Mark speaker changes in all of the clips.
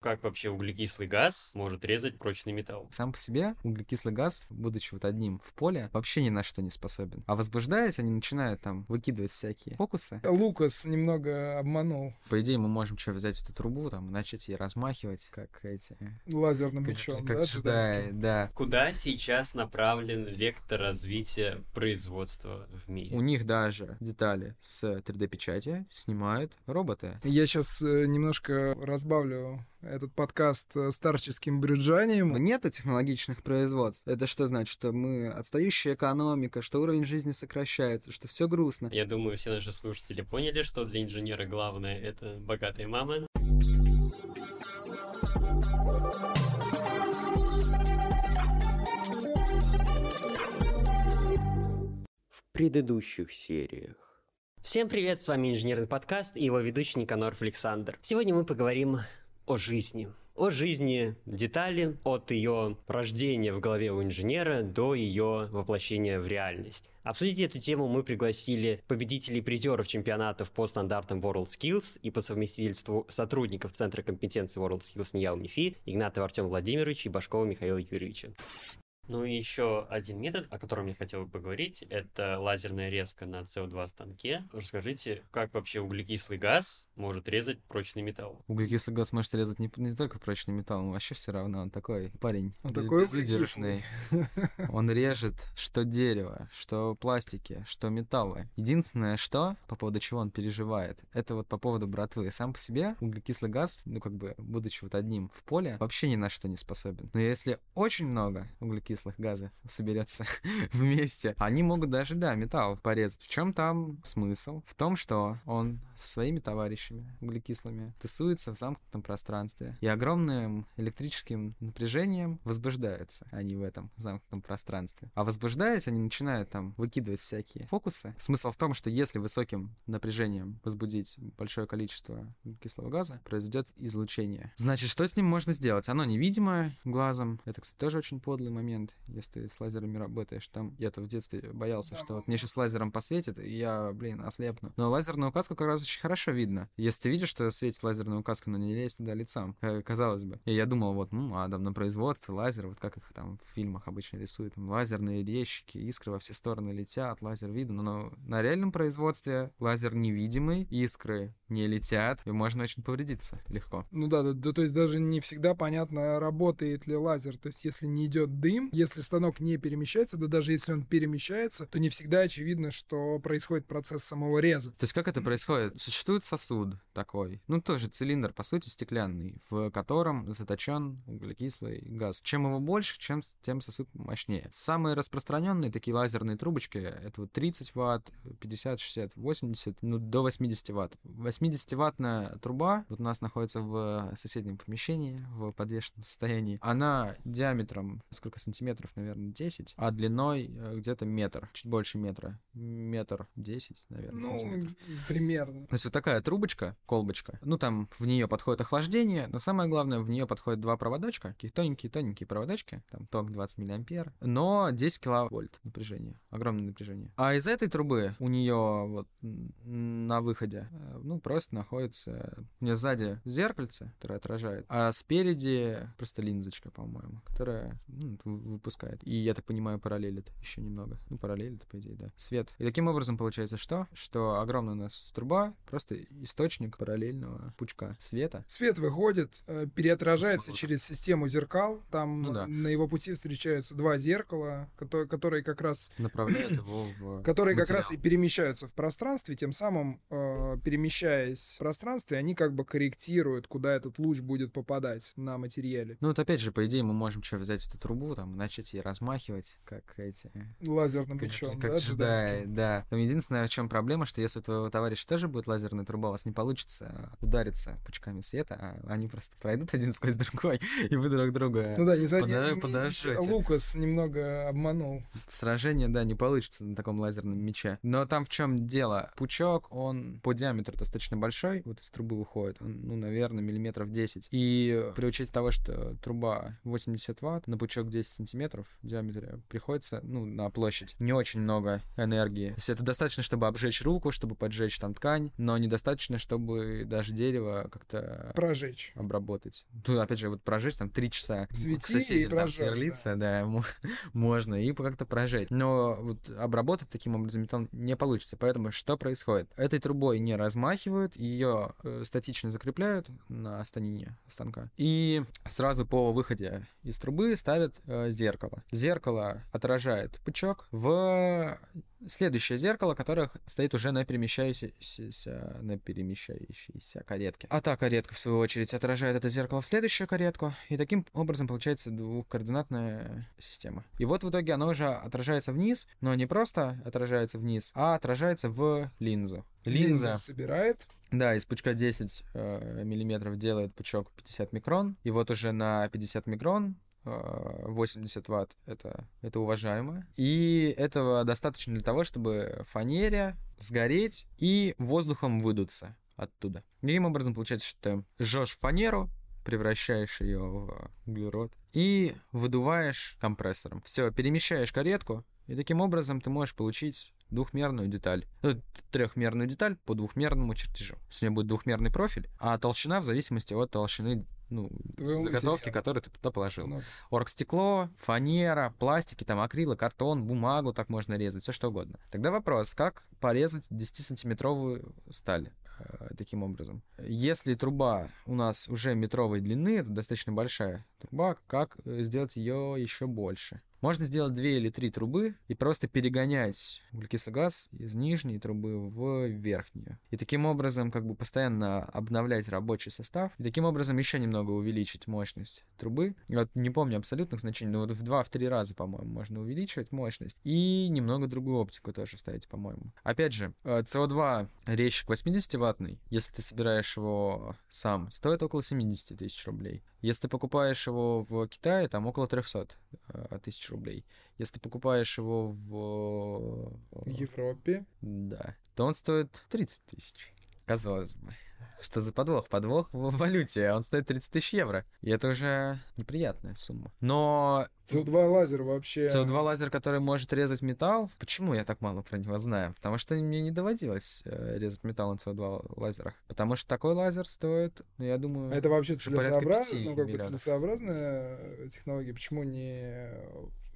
Speaker 1: Как вообще углекислый газ может резать прочный металл?
Speaker 2: Сам по себе углекислый газ, будучи вот одним в поле, вообще ни на что не способен. А возбуждаясь, они начинают там выкидывать всякие фокусы.
Speaker 3: Лукас немного обманул
Speaker 2: По идее, мы можем что, взять эту трубу, там, начать ей размахивать, как эти...
Speaker 3: лазерным
Speaker 2: Как,
Speaker 3: мечом,
Speaker 2: как
Speaker 3: да,
Speaker 2: да.
Speaker 1: Куда сейчас направлен вектор развития производства в мире?
Speaker 2: У них даже детали с 3D-печати снимают роботы.
Speaker 3: Я сейчас немножко разбавлю этот подкаст э, старческим брюджанием.
Speaker 2: Нет технологичных производств. Это что значит? Что мы отстающая экономика, что уровень жизни сокращается, что все грустно.
Speaker 1: Я думаю, все наши слушатели поняли, что для инженера главное это богатая мама.
Speaker 4: в предыдущих сериях.
Speaker 1: Всем привет, с вами инженерный подкаст и его ведущий Никаноров Александр. Сегодня мы поговорим о жизни. О жизни детали, от ее рождения в голове у инженера до ее воплощения в реальность. Обсудить эту тему мы пригласили победителей призеров чемпионатов по стандартам WorldSkills и по совместительству сотрудников Центра компетенции WorldSkills НИЯ УНИФИ Игнатова Артема Владимировича и Башкова Михаила Юрьевича. Ну и еще один метод, о котором я хотел бы поговорить, это лазерная резка на CO2 станке. Расскажите, как вообще углекислый газ может резать прочный металл?
Speaker 2: Углекислый газ может резать не, не только прочный металл, он вообще все равно, он такой парень.
Speaker 3: Он такой
Speaker 2: безудержный. Он режет что дерево, что пластики, что металлы. Единственное, что, по поводу чего он переживает, это вот по поводу братвы. Сам по себе углекислый газ, ну как бы, будучи вот одним в поле, вообще ни на что не способен. Но если очень много углекислых газов соберется вместе, они могут даже, да, металл порезать. В чем там смысл? В том, что он со своими товарищами углекислыми тусуется в замкнутом пространстве. И огромным электрическим напряжением возбуждаются они в этом замкнутом пространстве. А возбуждаясь, они начинают там выкидывать всякие фокусы. Смысл в том, что если высоким напряжением возбудить большое количество углекислого газа, произойдет излучение. Значит, что с ним можно сделать? Оно невидимое глазом. Это, кстати, тоже очень подлый момент, если с лазерами работаешь. Там я-то в детстве боялся, что вот мне сейчас лазером посветит, и я, блин, ослепну. Но лазерную указку как раз очень хорошо видно. Если ты видишь, что светит лазерная указка, но не лезь туда лицом, э, казалось бы. И я думал, вот, ну, а там на производстве лазер, вот как их там в фильмах обычно рисуют, там лазерные резчики, искры во все стороны летят, лазер видно, но на реальном производстве лазер невидимый, искры не летят, и можно очень повредиться легко.
Speaker 3: Ну да, да, да, то есть даже не всегда понятно, работает ли лазер. То есть если не идет дым, если станок не перемещается, да даже если он перемещается, то не всегда очевидно, что происходит процесс самого реза.
Speaker 2: То есть как это происходит? Существует сосуд такой, ну тоже цилиндр, по сути, стеклянный, в котором заточен углекислый газ. Чем его больше, чем, тем сосуд мощнее. Самые распространенные такие лазерные трубочки, это вот 30 ватт, 50, 60, 80, ну до 80 ватт. 80-ваттная труба вот у нас находится в соседнем помещении, в подвешенном состоянии. Она диаметром, сколько сантиметров, наверное, 10, а длиной э, где-то метр, чуть больше метра. Метр 10, наверное,
Speaker 3: Ну,
Speaker 2: сантиметров.
Speaker 3: примерно.
Speaker 2: То есть вот такая трубочка, колбочка, ну там в нее подходит охлаждение, но самое главное, в нее подходят два проводочка, такие тоненькие-тоненькие проводочки, там ток 20 миллиампер, но 10 киловольт напряжение, огромное напряжение. А из этой трубы у нее вот на выходе, э, ну просто находится, у нее сзади зеркальце, которое отражает, а спереди просто линзочка, по-моему, которая ну, выпускает. И я так понимаю, параллелит еще немного. Ну, параллелит, по идее, да. Свет. И таким образом получается что? Что огромная у нас труба, просто источник параллельного пучка света.
Speaker 3: Свет выходит, э, переотражается
Speaker 2: Смолот.
Speaker 3: через систему зеркал. Там
Speaker 2: Ну да.
Speaker 3: на его пути встречаются два зеркала, которые, которые как раз
Speaker 2: Направляет его в
Speaker 3: которые как раз и
Speaker 2: материал.
Speaker 3: перемещаются в пространстве, тем самым, э, перемещаясь в пространстве, они как бы корректируют, куда этот луч будет попадать на материале.
Speaker 2: Ну вот опять же, по идее, мы можем что, взять эту трубу, там, начать ей размахивать, как эти...
Speaker 3: Лазерным
Speaker 2: Как,
Speaker 3: мечом,
Speaker 2: как
Speaker 3: да,
Speaker 2: джедаи, да. Там единственное, в чем проблема, что если у твоего товарища тоже будет лазерная труба, у вас не получится удариться пучками света, а они просто пройдут один сквозь другой, и вы друг друга...
Speaker 3: Ну да, не за...
Speaker 2: Подожжете.
Speaker 3: Лукас немного обманул.
Speaker 2: Сражение, да, не получится на таком лазерном мече. Но там в чем дело? Пучок, он по диаметру достаточно большой, вот из трубы выходит, он, ну, наверное, миллиметров 10. И при учете того, что труба 80 ватт, на пучок 10 сантиметров в диаметре, приходится, ну, на площадь, не очень много энергии. То есть это достаточно, чтобы обжечь руку, чтобы поджечь там ткань, но недостаточно, чтобы даже дерево как-то
Speaker 3: Прожечь.
Speaker 2: обработать. Ну, опять же, вот прожечь там три часа
Speaker 3: Свети
Speaker 2: к соседям
Speaker 3: и
Speaker 2: там сверлиться, да, мо- можно, и как-то прожечь. Но вот обработать таким образом металл не получится. Поэтому что происходит? Этой трубой не размахивают, ее э, статично закрепляют на станине станка. И сразу по выходе из трубы ставят э, зеркало. Зеркало отражает пучок в следующее зеркало, которое стоит уже на перемещающейся, на перемещающейся каретке. А та каретка, в свою очередь, отражает это зеркало в следующую каретку, и таким образом получается двухкоординатная система. И вот в итоге оно уже отражается вниз, но не просто отражается вниз, а отражается в линзу. Линза,
Speaker 3: собирает.
Speaker 2: да, из пучка 10 э, миллиметров делает пучок 50 микрон, и вот уже на 50 микрон 80 ватт это, это уважаемо. И этого достаточно для того, чтобы фанере сгореть и воздухом выдуться оттуда. Таким образом, получается, что ты жжешь фанеру, превращаешь ее в углерод и выдуваешь компрессором. Все, перемещаешь каретку, и таким образом ты можешь получить двухмерную деталь. Ну, трехмерную деталь по двухмерному чертежу. То есть у нее будет двухмерный профиль, а толщина в зависимости от толщины ну,
Speaker 3: Твоего
Speaker 2: заготовки,
Speaker 3: материала.
Speaker 2: которую ты туда положил.
Speaker 3: Ну,
Speaker 2: Оргстекло, фанера, пластики, там акрилы, картон, бумагу так можно резать, все что угодно. Тогда вопрос, как порезать 10-сантиметровую сталь э, таким образом? Если труба у нас уже метровой длины, это достаточно большая труба, как э, сделать ее еще больше? Можно сделать две или три трубы и просто перегонять углекислый газ из нижней трубы в верхнюю. И таким образом как бы постоянно обновлять рабочий состав. И таким образом еще немного увеличить мощность трубы. Вот не помню абсолютных значений, но вот в 2-3 раза, по-моему, можно увеличивать мощность. И немного другую оптику тоже ставить, по-моему. Опять же, э, CO2 резчик 80-ваттный, если ты собираешь его сам, стоит около 70 тысяч рублей. Если ты покупаешь его в Китае, там около 300 э, тысяч рублей. Если ты покупаешь его в...
Speaker 3: в Европе.
Speaker 2: Да. То он стоит 30 тысяч. Казалось бы. Что за подвох? Подвох в валюте. а Он стоит 30 тысяч евро. И это уже неприятная сумма. Но
Speaker 3: CO2 лазер вообще.
Speaker 2: CO2 лазер, который может резать металл, почему я так мало про него знаю? Потому что мне не доводилось э, резать металл на CO2 лазерах. Потому что такой лазер стоит, ну, я думаю...
Speaker 3: Это вообще целесообразно, ну, как бы
Speaker 2: миллиардов.
Speaker 3: целесообразная э, технология. Почему не,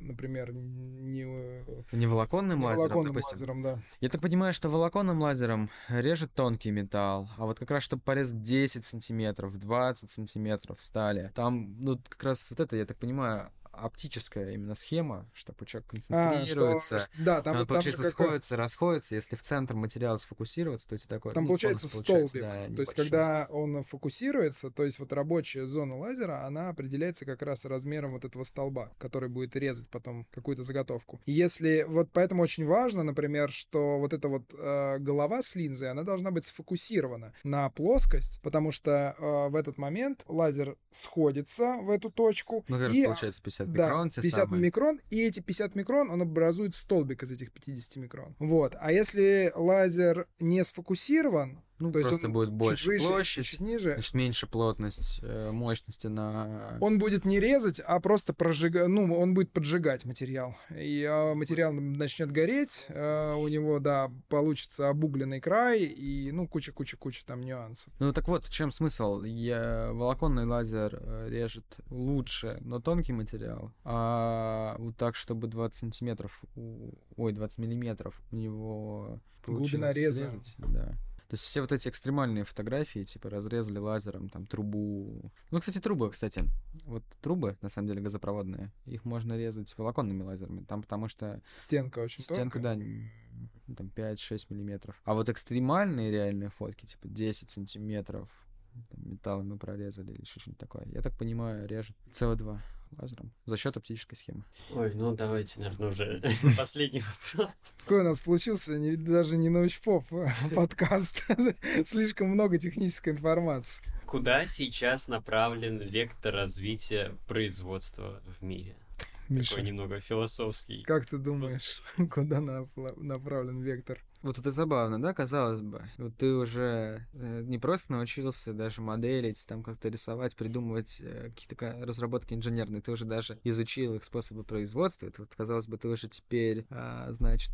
Speaker 3: например, не э,
Speaker 2: Не волоконным
Speaker 3: не
Speaker 2: лазером,
Speaker 3: волоконным
Speaker 2: допустим.
Speaker 3: лазером, да.
Speaker 2: Я так понимаю, что волоконным лазером режет тонкий металл, а вот как раз, чтобы порезать 10 сантиметров, 20 сантиметров стали, там, ну, как раз вот это, я так понимаю, оптическая именно схема, что пучок
Speaker 3: А, что-
Speaker 2: концентрируется,
Speaker 3: да, там,
Speaker 2: он,
Speaker 3: там
Speaker 2: получается,
Speaker 3: как-
Speaker 2: сходится, расходится, если в центр материала сфокусироваться, то у тебя такой...
Speaker 3: Там
Speaker 2: ну,
Speaker 3: получается столбик.
Speaker 2: да,
Speaker 3: то есть, когда он фокусируется, то есть вот рабочая зона лазера, она определяется как раз размером вот этого столба, который будет резать потом какую-то заготовку. Если вот поэтому очень важно, например, что вот эта вот э, голова с линзой, она должна быть сфокусирована на плоскость, потому что э, в этот момент лазер сходится в эту точку.
Speaker 2: Ну, как раз
Speaker 3: и,
Speaker 2: получается 50
Speaker 3: да,
Speaker 2: микрон, те
Speaker 3: 50
Speaker 2: самые.
Speaker 3: микрон, и эти 50 микрон, он образует столбик из этих 50 микрон. Вот. А если лазер не сфокусирован,
Speaker 2: Ну,
Speaker 3: то есть
Speaker 2: просто будет
Speaker 3: чуть
Speaker 2: больше
Speaker 3: выше,
Speaker 2: площадь,
Speaker 3: чуть ниже,
Speaker 2: значит, меньше плотность э, мощности на...
Speaker 3: он будет не резать, а просто прожигать, ну, он будет поджигать материал. И а, материал начнет гореть, а, у него, да, получится обугленный край, и, ну, куча-куча-куча там нюансов.
Speaker 2: Ну так вот, в чем смысл? Я... Волоконный лазер э, режет лучше, но тонкий материал, а вот так, чтобы 20 сантиметров, у- ой, 20 миллиметров у него
Speaker 3: Глубина реза.
Speaker 2: срезать, да. То есть все вот эти экстремальные фотографии, типа разрезали лазером там трубу. Ну, кстати, трубы, кстати. Вот трубы, на самом деле, газопроводные, их можно резать волоконными лазерами, там потому что
Speaker 3: Стенка очень
Speaker 2: Стенка,
Speaker 3: тонкая.
Speaker 2: да, там 5-6 миллиметров. А вот экстремальные реальные фотки, типа 10 сантиметров там, металла мы прорезали или что-нибудь такое. Я так понимаю, режет CO2 лазером за счет оптической схемы.
Speaker 1: Ой, ну давайте, наверное, уже последний вопрос.
Speaker 3: Какой у нас получился не- даже не научпоп подкаст. Слишком много технической информации.
Speaker 1: Куда сейчас направлен вектор развития производства в мире?
Speaker 3: Миша,
Speaker 1: Такой немного философский.
Speaker 3: как ты думаешь, куда направлен вектор?
Speaker 2: Вот это забавно, да, казалось бы. Вот ты уже э, не просто научился даже моделить, там как-то рисовать, придумывать э, какие-то разработки инженерные, ты уже даже изучил их способы производства. Это вот, казалось бы, ты уже теперь, э, значит,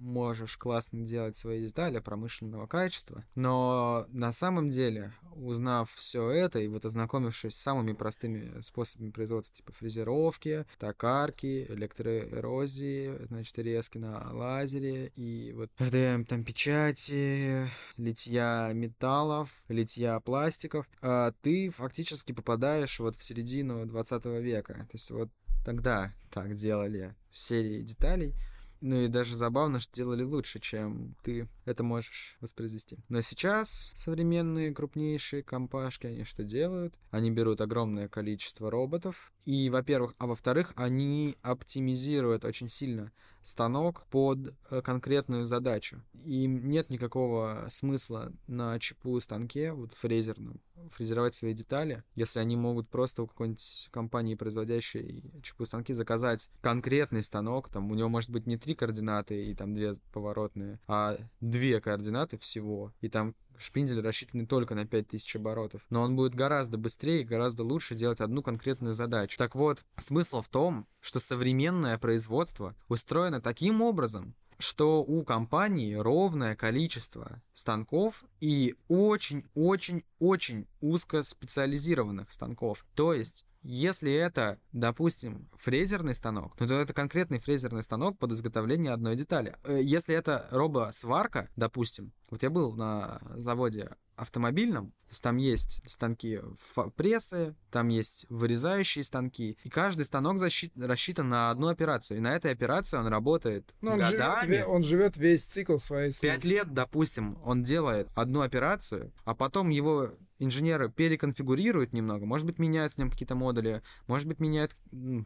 Speaker 2: можешь классно делать свои детали промышленного качества, но на самом деле, узнав все это и вот ознакомившись с самыми простыми способами производства, типа фрезеровки, токарки, электроэрозии, значит, резки на лазере и вот FDM там печати, литья металлов, литья пластиков, а ты фактически попадаешь вот в середину 20 века. То есть вот тогда так делали серии деталей, ну и даже забавно, что делали лучше, чем ты это можешь воспроизвести. Но сейчас современные крупнейшие компашки, они что делают? Они берут огромное количество роботов, и, во-первых, а во-вторых, они оптимизируют очень сильно станок под э, конкретную задачу. И нет никакого смысла на ЧПУ станке, вот фрезерном, фрезеровать свои детали, если они могут просто у какой-нибудь компании, производящей ЧПУ станки, заказать конкретный станок, там у него может быть не три координаты и там две поворотные, а две координаты всего, и там шпиндель рассчитанный только на 5000 оборотов, но он будет гораздо быстрее и гораздо лучше делать одну конкретную задачу. Так вот, смысл в том, что современное производство устроено таким образом, что у компании ровное количество станков и очень-очень-очень узко специализированных станков. То есть если это, допустим, фрезерный станок, ну, то это конкретный фрезерный станок под изготовление одной детали. Э, если это робосварка, допустим, вот я был на заводе автомобильном, то есть там есть станки прессы, там есть вырезающие станки, и каждый станок защит, рассчитан на одну операцию, и на этой операции он работает Но он годами.
Speaker 3: Живет, он живет весь цикл своей
Speaker 2: службы. Пять лет, допустим, он делает одну операцию, а потом его инженеры переконфигурируют немного, может быть, меняют в нем какие-то модули, может быть, меняют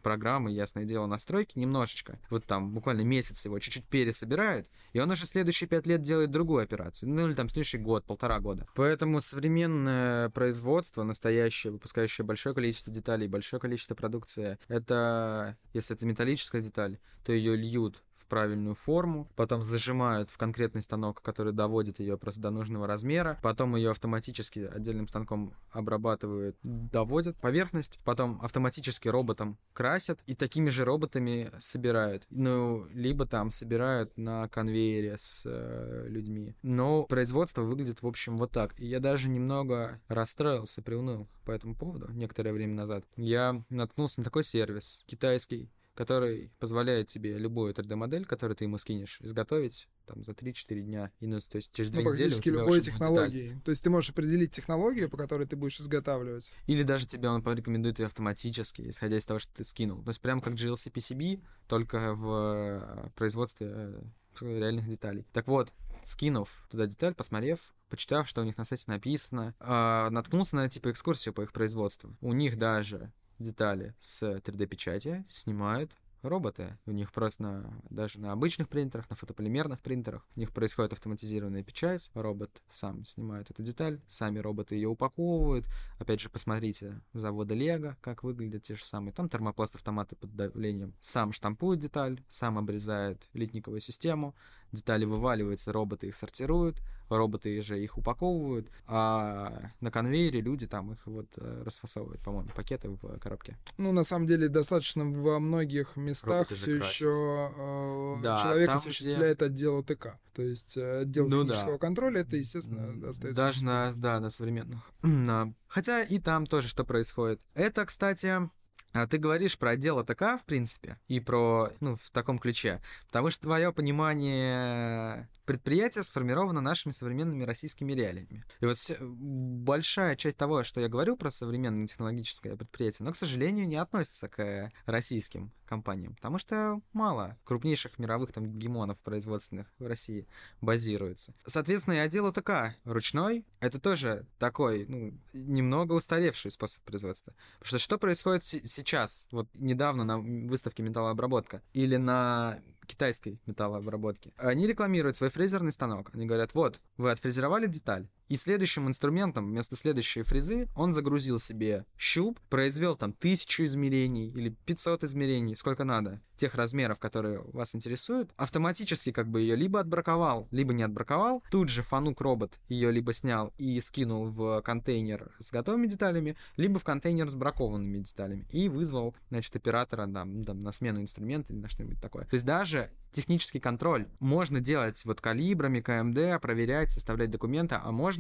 Speaker 2: программы, ясное дело, настройки немножечко. Вот там буквально месяц его чуть-чуть пересобирают, и он уже следующие пять лет делает другую операцию. Ну или там следующий год, полтора года. Поэтому современное производство, настоящее, выпускающее большое количество деталей, большое количество продукции, это, если это металлическая деталь, то ее льют правильную форму, потом зажимают в конкретный станок, который доводит ее просто до нужного размера, потом ее автоматически отдельным станком обрабатывают, доводят поверхность, потом автоматически роботом красят и такими же роботами собирают. Ну, либо там собирают на конвейере с э, людьми. Но производство выглядит, в общем, вот так. И я даже немного расстроился, приуныл по этому поводу некоторое время назад. Я наткнулся на такой сервис китайский, который позволяет тебе любую 3D-модель, которую ты ему скинешь, изготовить там за 3-4 дня. И, ну, то есть через ну, недели у тебя
Speaker 3: любой технологии. То есть ты можешь определить технологию, по которой ты будешь изготавливать.
Speaker 2: Или даже тебе он порекомендует ее автоматически, исходя из того, что ты скинул. То есть прям как GLC PCB, только в э, производстве э, реальных деталей. Так вот, скинув туда деталь, посмотрев, почитав, что у них на сайте написано, э, наткнулся на типа экскурсию по их производству. У них даже детали с 3D-печати снимают роботы. У них просто на, даже на обычных принтерах, на фотополимерных принтерах, у них происходит автоматизированная печать. Робот сам снимает эту деталь, сами роботы ее упаковывают. Опять же, посмотрите заводы Лего, как выглядят те же самые. Там термопласт автоматы под давлением. Сам штампует деталь, сам обрезает литниковую систему, детали вываливаются, роботы их сортируют, роботы же их упаковывают, а на конвейере люди там их вот э, расфасовывают, по-моему, пакеты в коробке.
Speaker 3: Ну, на самом деле, достаточно во многих местах все еще э, да, человек осуществляет где... отдел ОТК. То есть э, отдел ну, технического да. контроля, это, естественно, остается...
Speaker 2: Даже на, да, на современных. на... Хотя и там тоже что происходит. Это, кстати, а ты говоришь про отдел АТК, в принципе, и про, ну, в таком ключе, потому что твое понимание предприятие сформировано нашими современными российскими реалиями. И вот все, большая часть того, что я говорю про современное технологическое предприятие, но, к сожалению, не относится к российским компаниям, потому что мало крупнейших мировых там гегемонов производственных в России базируется. Соответственно, и отдел ОТК ручной — это тоже такой, ну, немного устаревший способ производства. Потому что что происходит сейчас, вот недавно на выставке металлообработка или на китайской металлообработки. Они рекламируют свой фрезерный станок. Они говорят, вот, вы отфрезеровали деталь, И следующим инструментом, вместо следующей фрезы, он загрузил себе щуп, произвел там тысячу измерений или 500 измерений, сколько надо, тех размеров, которые вас интересуют, автоматически как бы ее либо отбраковал, либо не отбраковал, тут же фанук робот ее либо снял и скинул в контейнер с готовыми деталями, либо в контейнер с бракованными деталями и вызвал, значит, оператора там, там, на смену инструмента или на что-нибудь такое. То есть даже технический контроль можно делать вот калибрами, КМД, проверять, составлять документы, а можно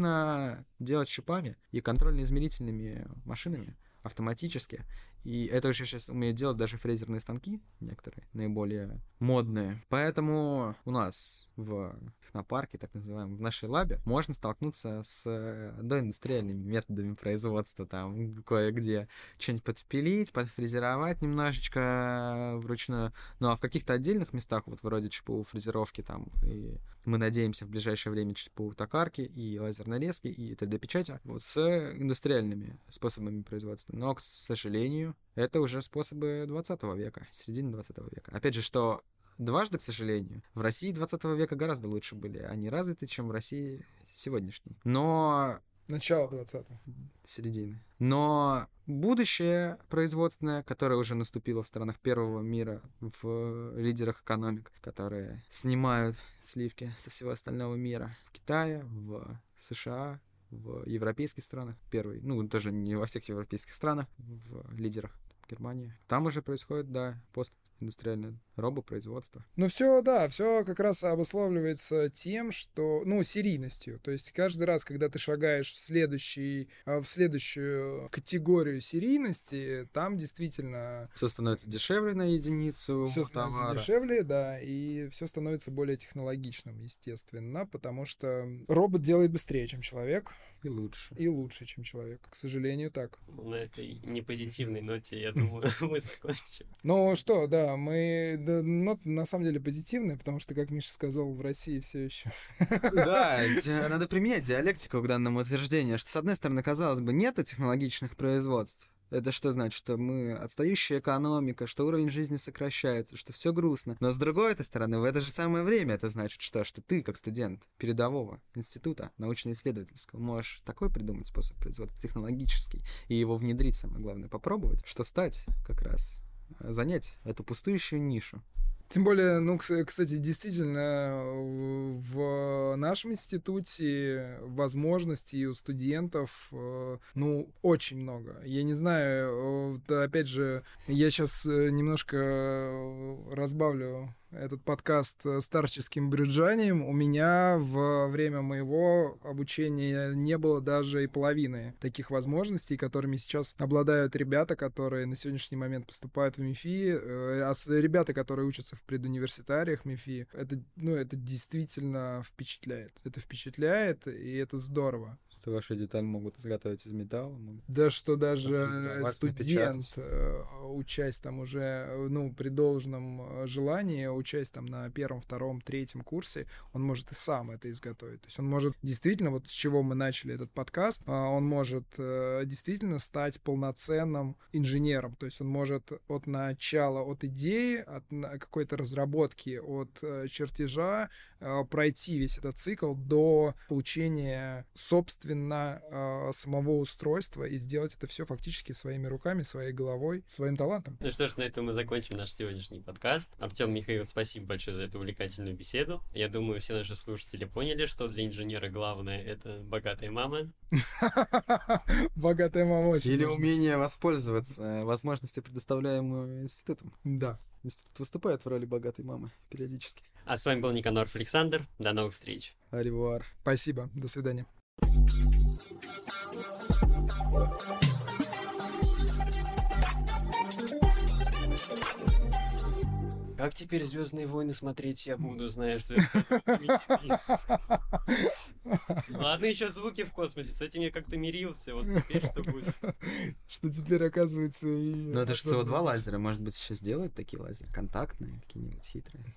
Speaker 2: делать щупами и контрольно-измерительными машинами автоматически. И это уже сейчас умеют делать даже фрезерные станки, некоторые, наиболее модные. Поэтому у нас в технопарке, так называемом, в нашей лабе, можно столкнуться с доиндустриальными методами производства, там кое-где что-нибудь подпилить, подфрезеровать немножечко вручную. Ну а в каких-то отдельных местах, вот вроде ЧПУ фрезеровки там, и мы надеемся в ближайшее время ЧПУ токарки и лазерной резки и 3D-печати, вот с индустриальными способами производства. Но, к сожалению, это уже способы 20 века, середины 20 века. Опять же, что дважды, к сожалению, в России 20 века гораздо лучше были. Они развиты, чем в России сегодняшней. Но
Speaker 3: Начало 20-го.
Speaker 2: середины. Но будущее производственное, которое уже наступило в странах первого мира, в лидерах экономик, которые снимают сливки со всего остального мира, в Китае, в США, в европейских странах, первый, ну, тоже не во всех европейских странах, в лидерах Германии. Там уже происходит, да, постиндустриальное робопроизводство.
Speaker 3: Ну все, да, все как раз обусловливается тем, что, ну, серийностью. То есть каждый раз, когда ты шагаешь в следующий, а, в следующую категорию серийности, там действительно
Speaker 2: Все становится дешевле на единицу
Speaker 3: все становится
Speaker 2: товара.
Speaker 3: дешевле, да, и все становится более технологичным, естественно, потому что робот делает быстрее, чем человек,
Speaker 2: И лучше.
Speaker 3: и лучше, чем человек. К сожалению, так.
Speaker 1: На этой непозитивной ноте, я думаю, мы закончим.
Speaker 3: Ну что, да, мы да, нота на самом деле позитивная, потому что, как Миша сказал, в России все еще.
Speaker 2: Да, надо применять диалектику к данному утверждению, что, с одной стороны, казалось бы, нету технологичных производств. Это что значит? Что мы отстающая экономика, что уровень жизни сокращается, что все грустно. Но с другой этой стороны, в это же самое время это значит что? Что ты, как студент передового института научно-исследовательского, можешь такой придумать способ производства технологический и его внедрить, самое главное, попробовать, что стать как раз, э, занять эту пустующую нишу.
Speaker 3: Тем более, ну, кс- кстати, действительно, в нашем институте возможностей у студентов, э, ну, очень много. Я не знаю, э, опять же, я сейчас немножко э, разбавлю этот подкаст э, старческим брюджанием. У меня в время моего обучения не было даже и половины таких возможностей, которыми сейчас обладают ребята, которые на сегодняшний момент поступают в МИФИ, а ребята, которые учатся в предуниверситариях МИФИ. Это, ну, это действительно впечатляет. Это впечатляет, и это здорово.
Speaker 2: Что ваши детали могут изготовить из металла,
Speaker 3: Да что даже студент,
Speaker 2: напечатать.
Speaker 3: э, учась там уже, э, ну, при должном э, желании, учась там на первом, втором, третьем курсе, он может и сам это изготовить. То есть он может действительно, вот с чего мы начали этот подкаст, он может действительно стать полноценным инженером. То есть он может от начала, от идеи, от какой-то разработки, от чертежа пройти весь этот цикл до получения, собственно, э, самого устройства и сделать это все фактически своими руками, своей головой, своим талантом.
Speaker 1: Ну что ж, на этом мы закончим наш сегодняшний подкаст. Артем, Михаил, спасибо большое за эту увлекательную беседу. Я думаю, все наши слушатели поняли, что для инженера главное — это богатая мама.
Speaker 3: Богатая мама очень
Speaker 2: Или умение воспользоваться возможностью, предоставляемую институтом.
Speaker 3: Да.
Speaker 2: Институт выступает в роли богатой мамы периодически.
Speaker 1: А с вами был Никаноров Александр. До новых встреч.
Speaker 2: Аривуар.
Speaker 3: Спасибо. До свидания.
Speaker 1: Как теперь Звездные войны смотреть я буду, зная, что Ладно, еще звуки в космосе, с этим я как-то мирился, вот теперь что будет?
Speaker 3: Что теперь оказывается и...
Speaker 2: Ну это же СО2 лазеры, может быть, еще сделают такие лазеры? Контактные, какие-нибудь хитрые.